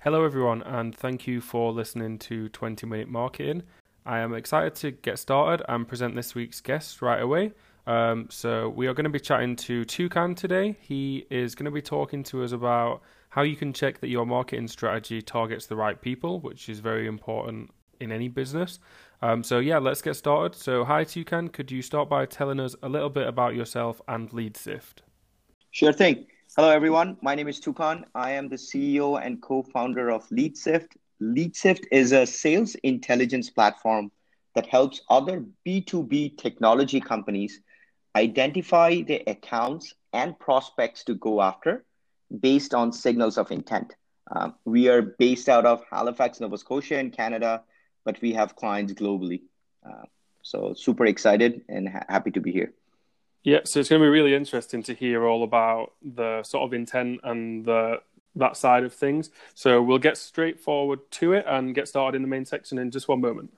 Hello, everyone, and thank you for listening to 20 Minute Marketing. I am excited to get started and present this week's guest right away. Um, so, we are going to be chatting to Tukan today. He is going to be talking to us about how you can check that your marketing strategy targets the right people, which is very important in any business. Um, so, yeah, let's get started. So, hi, Tukan. Could you start by telling us a little bit about yourself and LeadSift? Sure thing. Hello, everyone. My name is Tukan. I am the CEO and co founder of LeadSift. LeadSift is a sales intelligence platform that helps other B2B technology companies identify the accounts and prospects to go after based on signals of intent. Um, we are based out of Halifax, Nova Scotia, in Canada, but we have clients globally. Uh, so, super excited and ha- happy to be here. Yeah, so it's going to be really interesting to hear all about the sort of intent and the that side of things. So we'll get straight forward to it and get started in the main section in just one moment.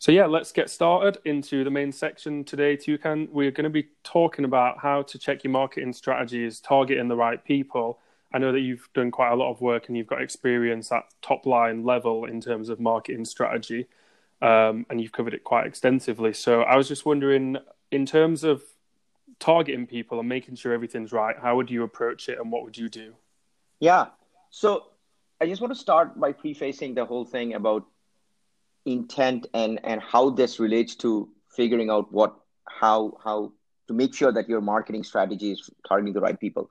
So yeah, let's get started into the main section today. Tukan, we're going to be talking about how to check your marketing strategies, targeting the right people. I know that you've done quite a lot of work and you've got experience at top line level in terms of marketing strategy um, and you've covered it quite extensively. So I was just wondering, in terms of targeting people and making sure everything's right, how would you approach it and what would you do? Yeah. So I just want to start by prefacing the whole thing about intent and and how this relates to figuring out what how how to make sure that your marketing strategy is targeting the right people.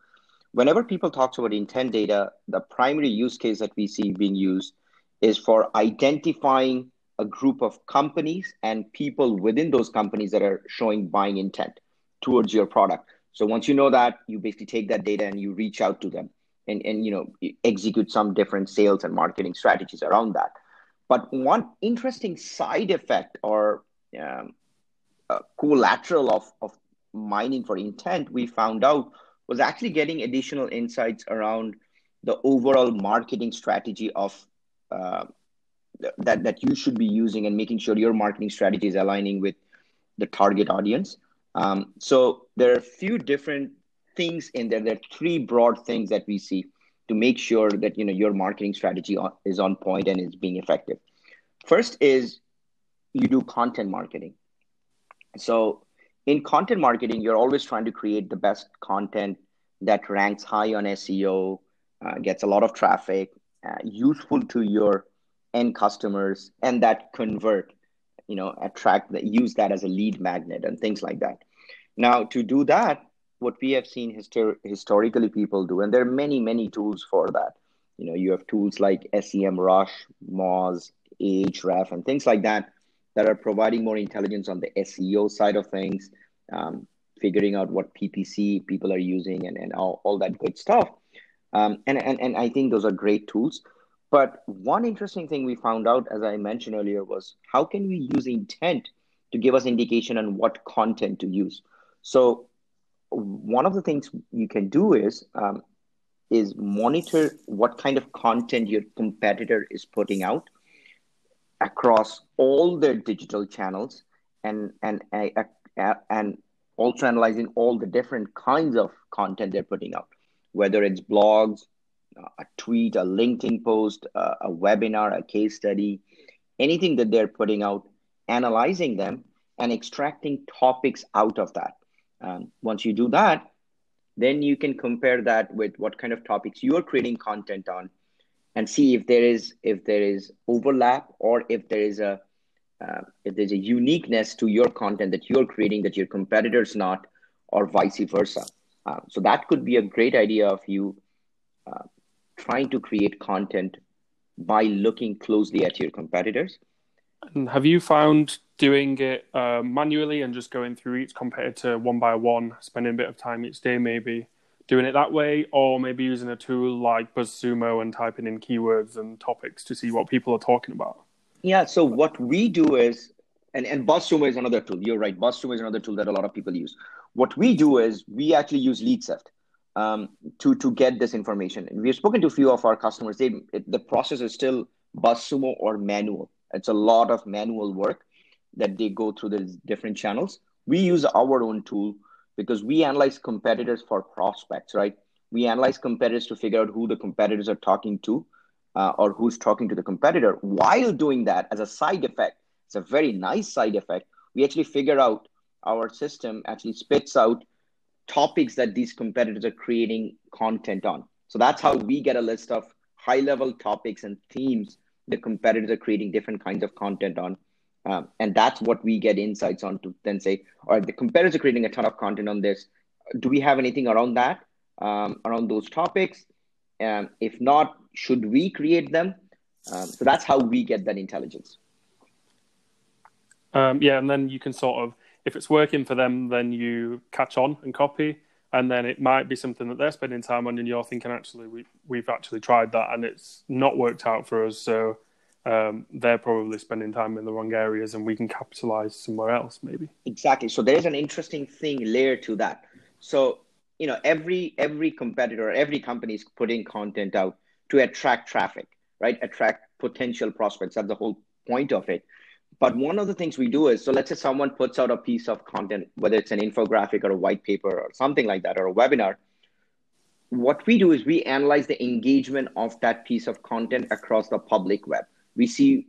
Whenever people talk about intent data, the primary use case that we see being used is for identifying a group of companies and people within those companies that are showing buying intent towards your product. So once you know that, you basically take that data and you reach out to them and, and you know execute some different sales and marketing strategies around that. But one interesting side effect or um, collateral of, of mining for intent we found out was actually getting additional insights around the overall marketing strategy of uh, that that you should be using and making sure your marketing strategy is aligning with the target audience. Um, so there are a few different things in there. There are three broad things that we see to make sure that you know your marketing strategy is on point and is being effective. First is you do content marketing. So in content marketing, you're always trying to create the best content that ranks high on SEO, uh, gets a lot of traffic, uh, useful to your end customers and that convert you know attract that use that as a lead magnet and things like that. Now to do that what we have seen histor- historically people do and there are many many tools for that. You know you have tools like semrush moz ahref and things like that that are providing more intelligence on the seo side of things um, figuring out what ppc people are using and, and all, all that good stuff. Um, and, and, and i think those are great tools. But one interesting thing we found out, as I mentioned earlier, was how can we use intent to give us indication on what content to use? So one of the things you can do is um, is monitor what kind of content your competitor is putting out across all their digital channels and and and also analyzing all the different kinds of content they're putting out whether it's blogs a tweet, a LinkedIn post, a, a webinar, a case study, anything that they're putting out, analyzing them and extracting topics out of that. Um, once you do that, then you can compare that with what kind of topics you are creating content on and see if there is if there is overlap or if there is a uh, if there's a uniqueness to your content that you're creating that your competitors not or vice versa uh, so that could be a great idea of you uh, trying to create content by looking closely at your competitors. And have you found doing it uh, manually and just going through each competitor one by one, spending a bit of time each day, maybe doing it that way, or maybe using a tool like BuzzSumo and typing in keywords and topics to see what people are talking about? Yeah. So what we do is, and and BuzzSumo is another tool. You're right. BuzzSumo is another tool that a lot of people use. What we do is we actually use LeadSift um, to to get this information. And we've spoken to a few of our customers. They it, the process is still BuzzSumo or manual. It's a lot of manual work that they go through the different channels. We use our own tool because we analyze competitors for prospects, right? We analyze competitors to figure out who the competitors are talking to uh, or who's talking to the competitor. While doing that, as a side effect, it's a very nice side effect. We actually figure out our system actually spits out topics that these competitors are creating content on. So that's how we get a list of high level topics and themes the competitors are creating different kinds of content on. Um, and that's what we get insights on to then say, all right, the competitors are creating a ton of content on this. Do we have anything around that, um, around those topics? Um, if not, should we create them? Um, so that's how we get that intelligence. Um, yeah, and then you can sort of, if it's working for them, then you catch on and copy. And then it might be something that they're spending time on, and you're thinking, actually, we, we've actually tried that and it's not worked out for us. So um, they're probably spending time in the wrong areas and we can capitalize somewhere else maybe. Exactly. So there's an interesting thing layer to that. So you know every every competitor every company is putting content out to attract traffic right? Attract potential prospects. That's the whole point of it. But one of the things we do is so let's say someone puts out a piece of content whether it's an infographic or a white paper or something like that or a webinar. What we do is we analyze the engagement of that piece of content across the public web we see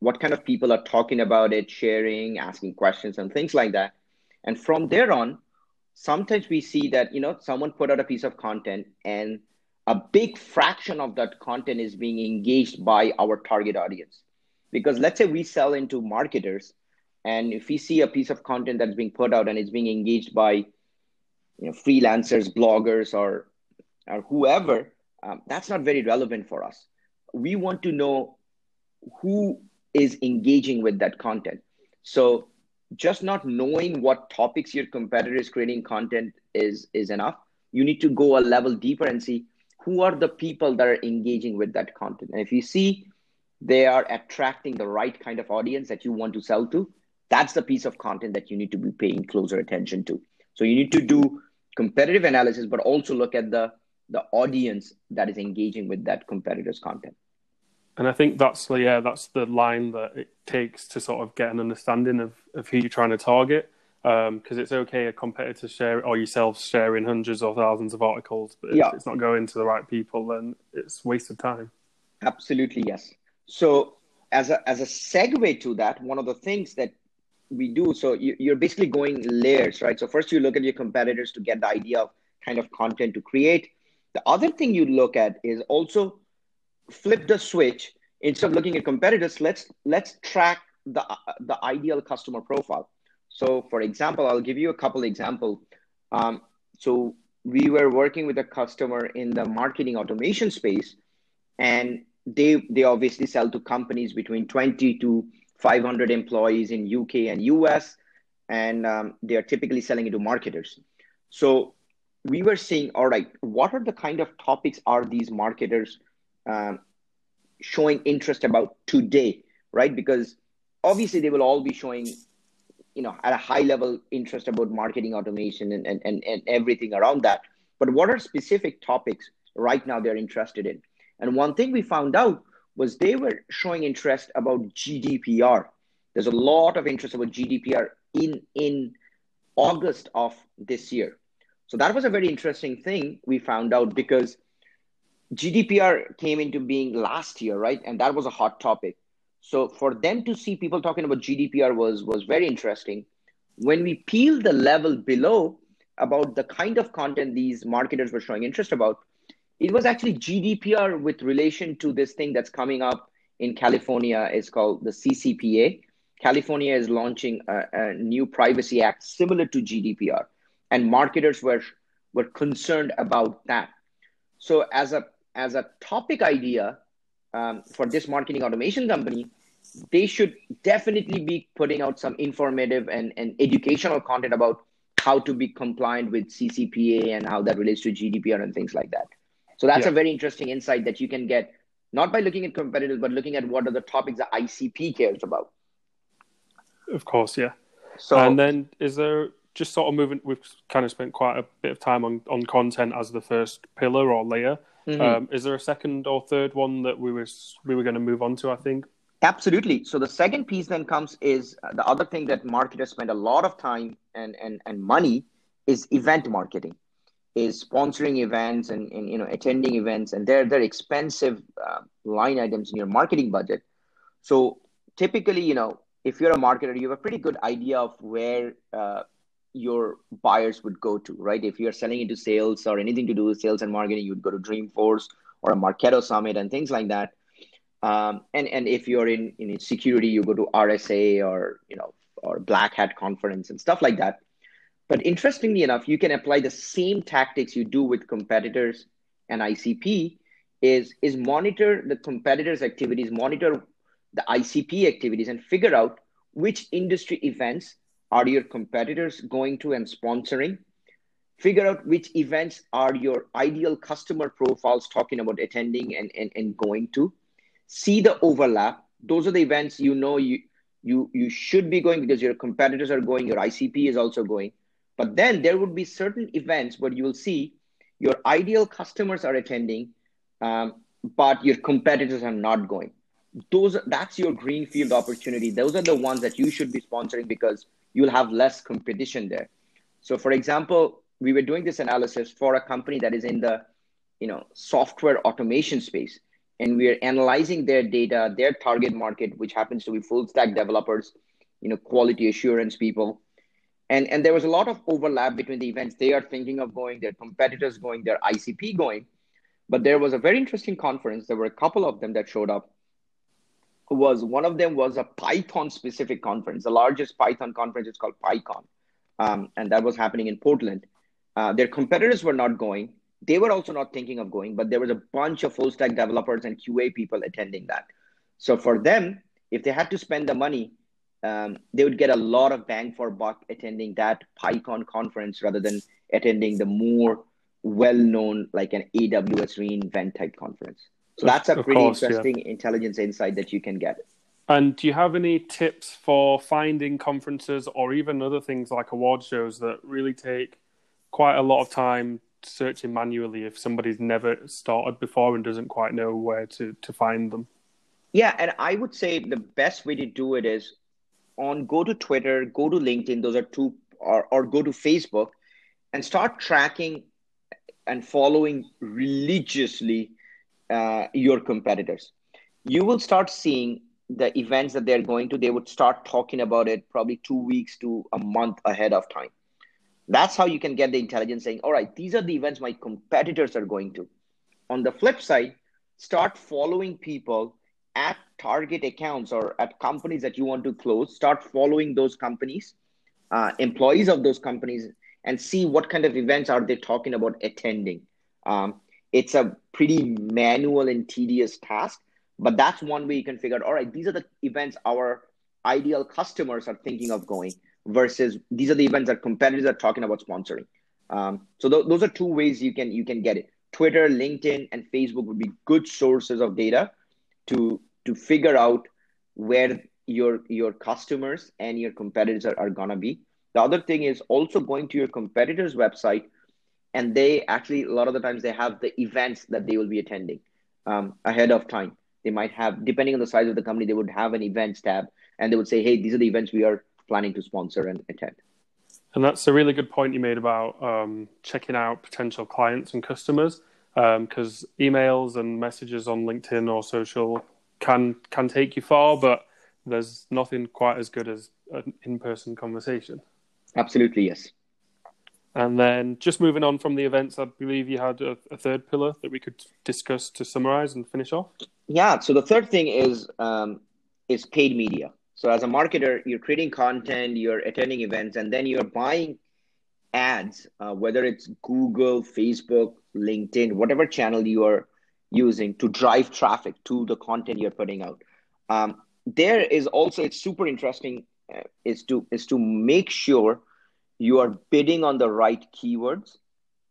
what kind of people are talking about it, sharing, asking questions, and things like that. And from there on, sometimes we see that you know someone put out a piece of content and a big fraction of that content is being engaged by our target audience because let's say we sell into marketers and if we see a piece of content that's being put out and it's being engaged by you know freelancers bloggers or or whoever um, that's not very relevant for us we want to know who is engaging with that content. So just not knowing what topics your competitor is creating content is is enough. You need to go a level deeper and see who are the people that are engaging with that content. And if you see they are attracting the right kind of audience that you want to sell to, that's the piece of content that you need to be paying closer attention to. So you need to do competitive analysis, but also look at the the audience that is engaging with that competitor's content. And I think that's the yeah, that's the line that it takes to sort of get an understanding of, of who you're trying to target. Because um, it's okay a competitor share or yourself sharing hundreds or thousands of articles, but yeah. if it's not going to the right people, then it's wasted time. Absolutely yes. So as a as a segue to that, one of the things that we do, so you, you're basically going layers, right? So first you look at your competitors to get the idea of kind of content to create. The other thing you look at is also flip the switch instead of looking at competitors let's let's track the the ideal customer profile. So for example i'll give you a couple example. Um, so we were working with a customer in the marketing automation space and they they obviously sell to companies between 20 to 500 employees in uk and us and um, they are typically selling it to marketers. So we were seeing all right what are the kind of topics are these marketers um, showing interest about today, right? Because obviously they will all be showing, you know, at a high level interest about marketing automation and, and, and, and everything around that. But what are specific topics right now they're interested in? And one thing we found out was they were showing interest about GDPR. There's a lot of interest about GDPR in in August of this year. So that was a very interesting thing we found out because GDPR came into being last year, right? And that was a hot topic. So for them to see people talking about GDPR was was very interesting. When we peel the level below about the kind of content these marketers were showing interest about, it was actually GDPR with relation to this thing that's coming up in California. It's called the CCPA. California is launching a, a new privacy act similar to GDPR, and marketers were were concerned about that. So as a as a topic idea um, for this marketing automation company, they should definitely be putting out some informative and, and educational content about how to be compliant with CCPA and how that relates to GDPR and things like that. So that's yeah. a very interesting insight that you can get not by looking at competitors, but looking at what are the topics that ICP cares about. Of course, yeah. So and then is there just sort of moving? We've kind of spent quite a bit of time on on content as the first pillar or layer. Mm-hmm. Um, is there a second or third one that we were we were going to move on to? I think. Absolutely. So the second piece then comes is uh, the other thing that marketers spend a lot of time and and, and money is event marketing, is sponsoring events and, and you know attending events, and they're they're expensive uh, line items in your marketing budget. So typically, you know, if you're a marketer, you have a pretty good idea of where uh, your buyers would go to, right? If you're selling into sales or anything to do with sales and marketing, you'd go to Dreamforce or a Marketo Summit and things like that. Um, and and if you're in in security, you go to RSA or you know or Black Hat conference and stuff like that. But interestingly enough, you can apply the same tactics you do with competitors and ICP. Is is monitor the competitors' activities, monitor the ICP activities, and figure out which industry events are your competitors going to and sponsoring? Figure out which events are your ideal customer profiles talking about attending and, and, and going to. See the overlap. Those are the events you know you you you should be going because your competitors are going your icp is also going. But then there would be certain events where you will see your ideal customers are attending um, but your competitors are not going. Those that's your greenfield opportunity. Those are the ones that you should be sponsoring because you'll have less competition there. So, for example, we were doing this analysis for a company that is in the you know software automation space and we are analyzing their data their target market which happens to be full stack developers you know quality assurance people. And and there was a lot of overlap between the events. They are thinking of going their competitors going their icp going. But there was a very interesting conference. There were a couple of them that showed up was one of them was a Python specific conference. The largest Python conference is called PyCon, um, and that was happening in Portland. Uh, their competitors were not going. They were also not thinking of going, but there was a bunch of full stack developers and QA people attending that. So for them, if they had to spend the money, um, they would get a lot of bang for buck attending that PyCon conference rather than attending the more well-known like an AWS reInvent type conference. So that's a pretty course, interesting yeah. intelligence insight that you can get. And do you have any tips for finding conferences or even other things like award shows that really take quite a lot of time searching manually if somebody's never started before and doesn't quite know where to, to find them? Yeah, and I would say the best way to do it is on go to Twitter, go to LinkedIn, those are two, or, or go to Facebook and start tracking and following religiously uh, your competitors. You will start seeing the events that they're going to, they would start talking about it probably two weeks to a month ahead of time. That's how you can get the intelligence saying, all right, these are the events my competitors are going to. On the flip side, start following people at target accounts or at companies that you want to close. Start following those companies, uh, employees of those companies, and see what kind of events are they talking about attending. Um, it's a pretty manual and tedious task but that's one way you can figure out all right these are the events our ideal customers are thinking of going versus these are the events that competitors are talking about sponsoring. Um, so th- those are two ways you can you can get it. Twitter linkedin and facebook would be good sources of data to to figure out where your your customers and your competitors are, are gonna be. The other thing is also going to your competitors website and they actually a lot of the times they have the events that they will be attending um, ahead of time. They might have depending on the size of the company they would have an events tab and they would say hey these are the events we are planning to sponsor and attend. And that's a really good point you made about um, checking out potential clients and customers because um, emails and messages on linkedin or social can can take you far but there's nothing quite as good as an in-person conversation. Absolutely yes and then just moving on from the events, I believe you had a, a, third pillar that we could discuss to summarize and finish off. Yeah. So the third thing is um, is paid media. So as a marketer, you're creating content, you're attending events, and then you're buying ads, uh, whether it's Google, Facebook, LinkedIn, whatever channel you are using to drive traffic to the content you're putting out. Um, there is also it's super interesting uh, is to is to make sure you are bidding on the right keywords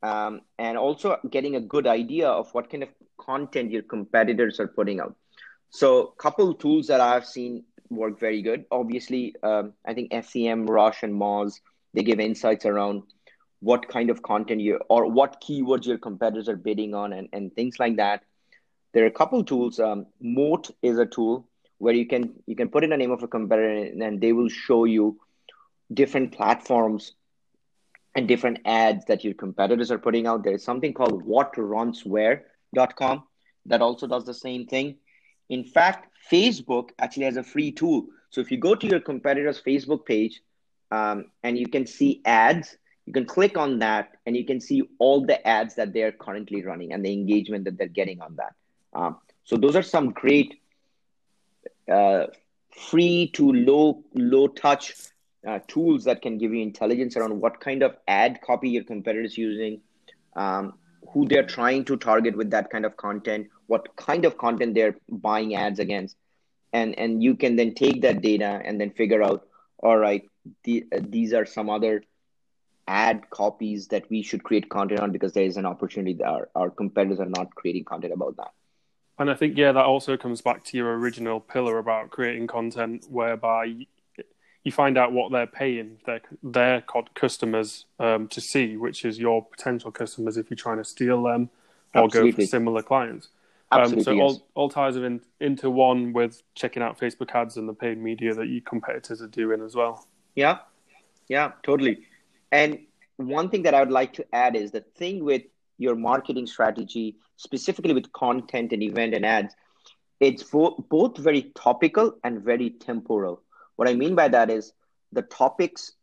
um, and also getting a good idea of what kind of content your competitors are putting out so couple tools that i've seen work very good obviously um, i think SEMrush and moz they give insights around what kind of content you or what keywords your competitors are bidding on and, and things like that. There are a couple tools. Um, Moat is a tool where you can you can put in the name of a competitor and they will show you different platforms and different ads that your competitors are putting out. There is something called whatrunswhere.com that also does the same thing. In fact, Facebook actually has a free tool. So if you go to your competitor's Facebook page um, and you can see ads, you can click on that and you can see all the ads that they're currently running and the engagement that they're getting on that. Um, so those are some great uh, free to low low touch uh, tools that can give you intelligence around what kind of ad copy your competitor is using, um, who they're trying to target with that kind of content, what kind of content they're buying ads against, and and you can then take that data and then figure out, all right, the, uh, these are some other ad copies that we should create content on because there is an opportunity that our, our competitors are not creating content about that. And I think yeah, that also comes back to your original pillar about creating content whereby you find out what they're paying their their customers um, to see, which is your potential customers if you're trying to steal them or Absolutely. go for similar clients. Um, so yes. all, all ties are in, into one with checking out Facebook ads and the paid media that your competitors are doing as well. Yeah, yeah, totally. And one thing that I would like to add is the thing with your marketing strategy, specifically with content and event and ads, it's both very topical and very temporal. What I mean by that is the topics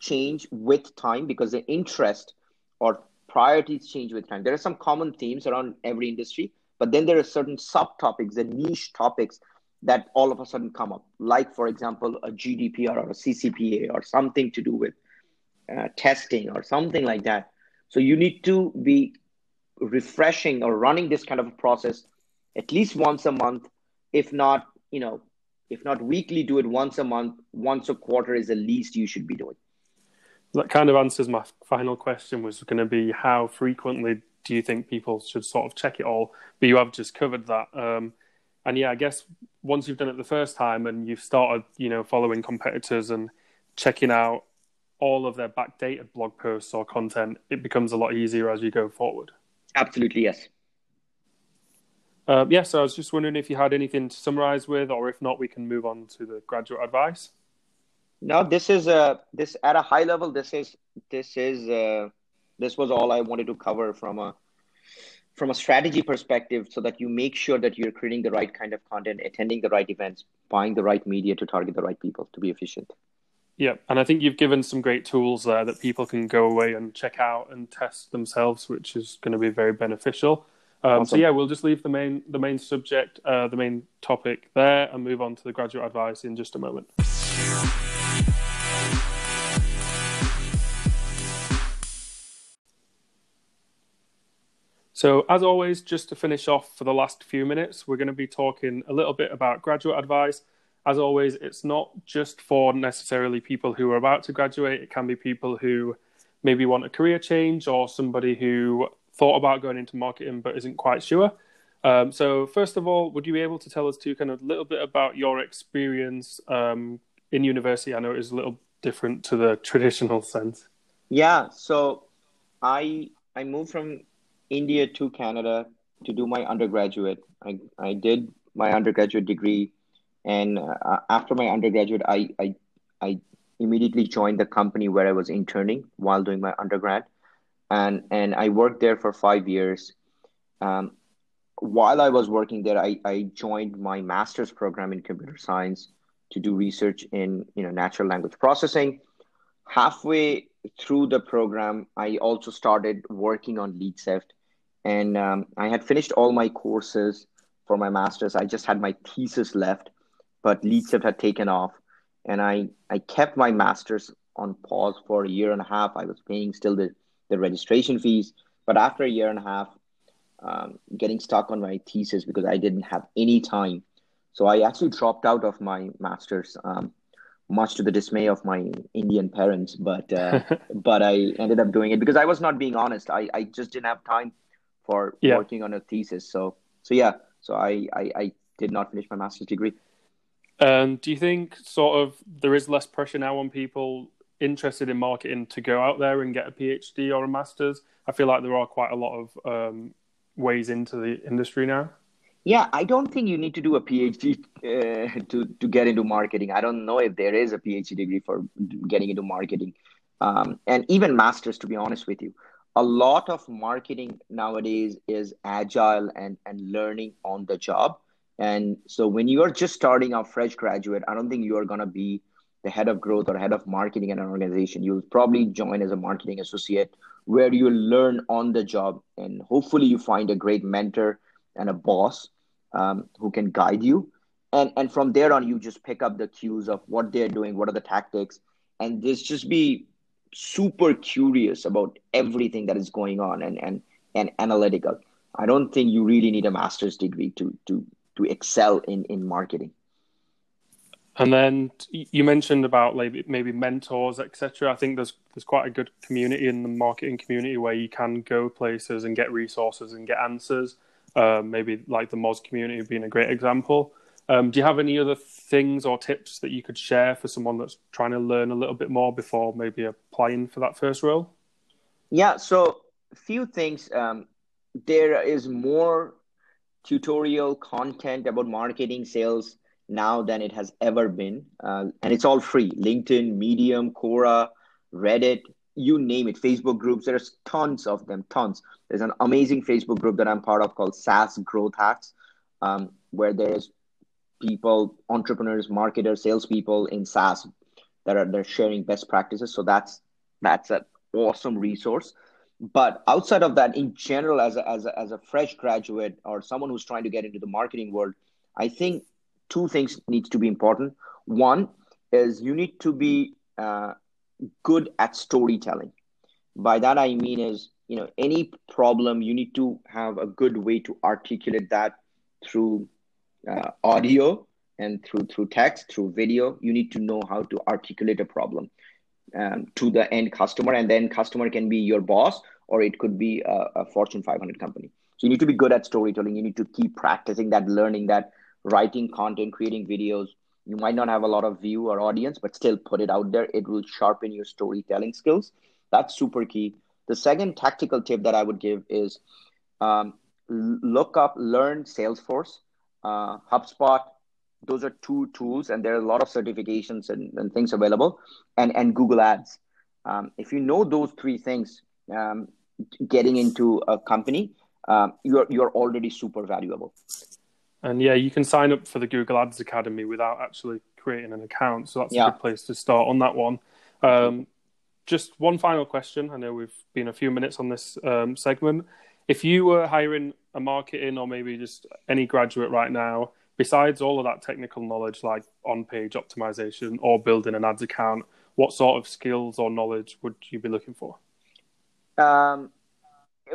change with time because the interest or priorities change with time. There are some common themes around every industry, but then there are certain subtopics and niche topics that all of a sudden come up, like, for example, a GDPR or a CCPA or something to do with uh, testing or something like that. So you need to be refreshing or running this kind of a process at least once a month, if not, you know, if not weekly, do it once a month, once a quarter is the least you should be doing. That kind of answers my final question was going to be how frequently do you think people should sort of check it all? But you have just covered that. Um, and yeah, I guess once you've done it the first time and you've started, you know, following competitors and checking out all of their backdated blog posts or content, it becomes a lot easier as you go forward. Absolutely, yes. Uh, yeah, so I was just wondering if you had anything to summarize with, or if not, we can move on to the graduate advice. No, this is a this at a high level. This is this is uh, this was all I wanted to cover from a from a strategy perspective, so that you make sure that you're creating the right kind of content, attending the right events, buying the right media to target the right people to be efficient. Yeah, and I think you've given some great tools there that people can go away and check out and test themselves, which is going to be very beneficial. Um, awesome. So yeah, we'll just leave the main the main subject, uh, the main topic there, and move on to the graduate advice in just a moment. So, as always, just to finish off for the last few minutes, we're going to be talking a little bit about graduate advice. As always, it's not just for necessarily people who are about to graduate, it can be people who maybe want a career change or somebody who thought about going into marketing but isn't quite sure. Um, so, first of all, would you be able to tell us too, kind of a little bit about your experience um, in university? I know it is a little different to the traditional sense. Yeah. So, I I moved from India to Canada to do my undergraduate. I I did my undergraduate degree, and uh, after my undergraduate, I I I immediately joined the company where I was interning while doing my undergrad and and I worked there for five years. Um, while I was working there, I, I joined my master's program in computer science to do research in you know natural language processing. Halfway through the program, I also started working on LeadSift, and um, I had finished all my courses for my master's. I just had my thesis left, but LeadSift had taken off, and I I kept my master's on pause for a year and a half. I was paying still the the registration fees. But after a year and a half, um, getting stuck on my thesis because I didn't have any time. So I actually dropped out of my master's, um, much to the dismay of my Indian parents. But uh, but I ended up doing it because I was not being honest. I, I just didn't have time for yeah. working on a thesis. So so yeah. So I, I, I did not finish my master's degree. Um, do you think sort of there is less pressure now on people interested in marketing to go out there and get a PhD or a master's? I feel like there are quite a lot of um, ways into the industry now. Yeah, I don't think you need to do a PhD uh, to to get into marketing. I don't know if there is a PhD degree for getting into marketing, um, and even masters. To be honest with you, a lot of marketing nowadays is agile and and learning on the job. And so when you are just starting out fresh graduate, I don't think you are gonna be the head of growth or head of marketing in an organization. You'll probably join as a marketing associate where you learn on the job and hopefully you find a great mentor and a boss um, who can guide you. And and from there on you just pick up the cues of what they're doing what are the tactics. And just just be super curious about everything that is going on and and and analytical. I don't think you really need a master's degree to to to excel in in marketing and then you mentioned about maybe maybe mentors, etc. I think there's there's quite a good community in the marketing community where you can go places and get resources and get answers. Um, maybe like the Moz community being a great example. Um, do you have any other things or tips that you could share for someone that's trying to learn a little bit more before maybe applying for that first role? Yeah, so a few things. Um, there is more tutorial content about marketing, sales now than it has ever been, uh, and it's all free. LinkedIn, Medium, Quora, Reddit, you name it, Facebook groups. There's tons of them, tons. There's an amazing Facebook group that I'm part of called SaaS Growth Hacks, um, where there's people, entrepreneurs, marketers, salespeople in SaaS that are they're sharing best practices. So that's that's an awesome resource. But outside of that, in general, as a, as a, as a fresh graduate or someone who's trying to get into the marketing world, I think two things needs to be important. One is you need to be uh, good at storytelling. By that I mean is you know any problem you need to have a good way to articulate that through uh, audio and through through text through video you need to know how to articulate a problem um, to the end customer and then customer can be your boss or it could be a, a fortune 500 company so you need to be good at storytelling you need to keep practicing that learning that writing content creating videos. You might not have a lot of view or audience but still put it out there. It will sharpen your storytelling skills. That's super key. The second tactical tip that i would give is um, look up learn salesforce uh, hubspot. Those are two tools and there are a lot of certifications and, and things available and and google ads. Um, if you know those three things um, getting into a company um, you're you're already super valuable and yeah, you can sign up for the Google Ads Academy without actually creating an account. So that's yeah. a good place to start on that one. Um, just one final question. I know we've been a few minutes on this um, segment. If you were hiring a marketing or maybe just any graduate right now, besides all of that technical knowledge like on page optimization or building an ads account, what sort of skills or knowledge would you be looking for? Um,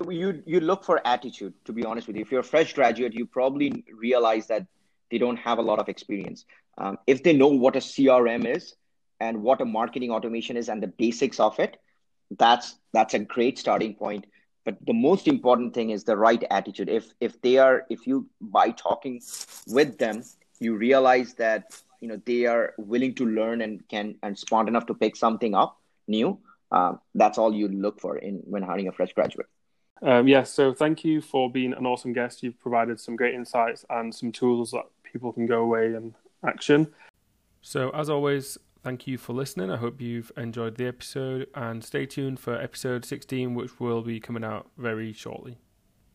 you you look for attitude to be honest with you. If you're a fresh graduate you probably realize that they don't have a lot of experience. Um, if they know what a crm is and what a marketing automation is and the basics of it that's that's a great starting point. But the most important thing is the right attitude. If if they are if you by talking with them you realize that you know they are willing to learn and can and smart enough to pick something up new um, that's all you look for in when hiring a fresh graduate um, yeah, so thank you for being an awesome guest. You've provided some great insights and some tools that people can go away and action. So, as always, thank you for listening. I hope you've enjoyed the episode and stay tuned for episode 16, which will be coming out very shortly.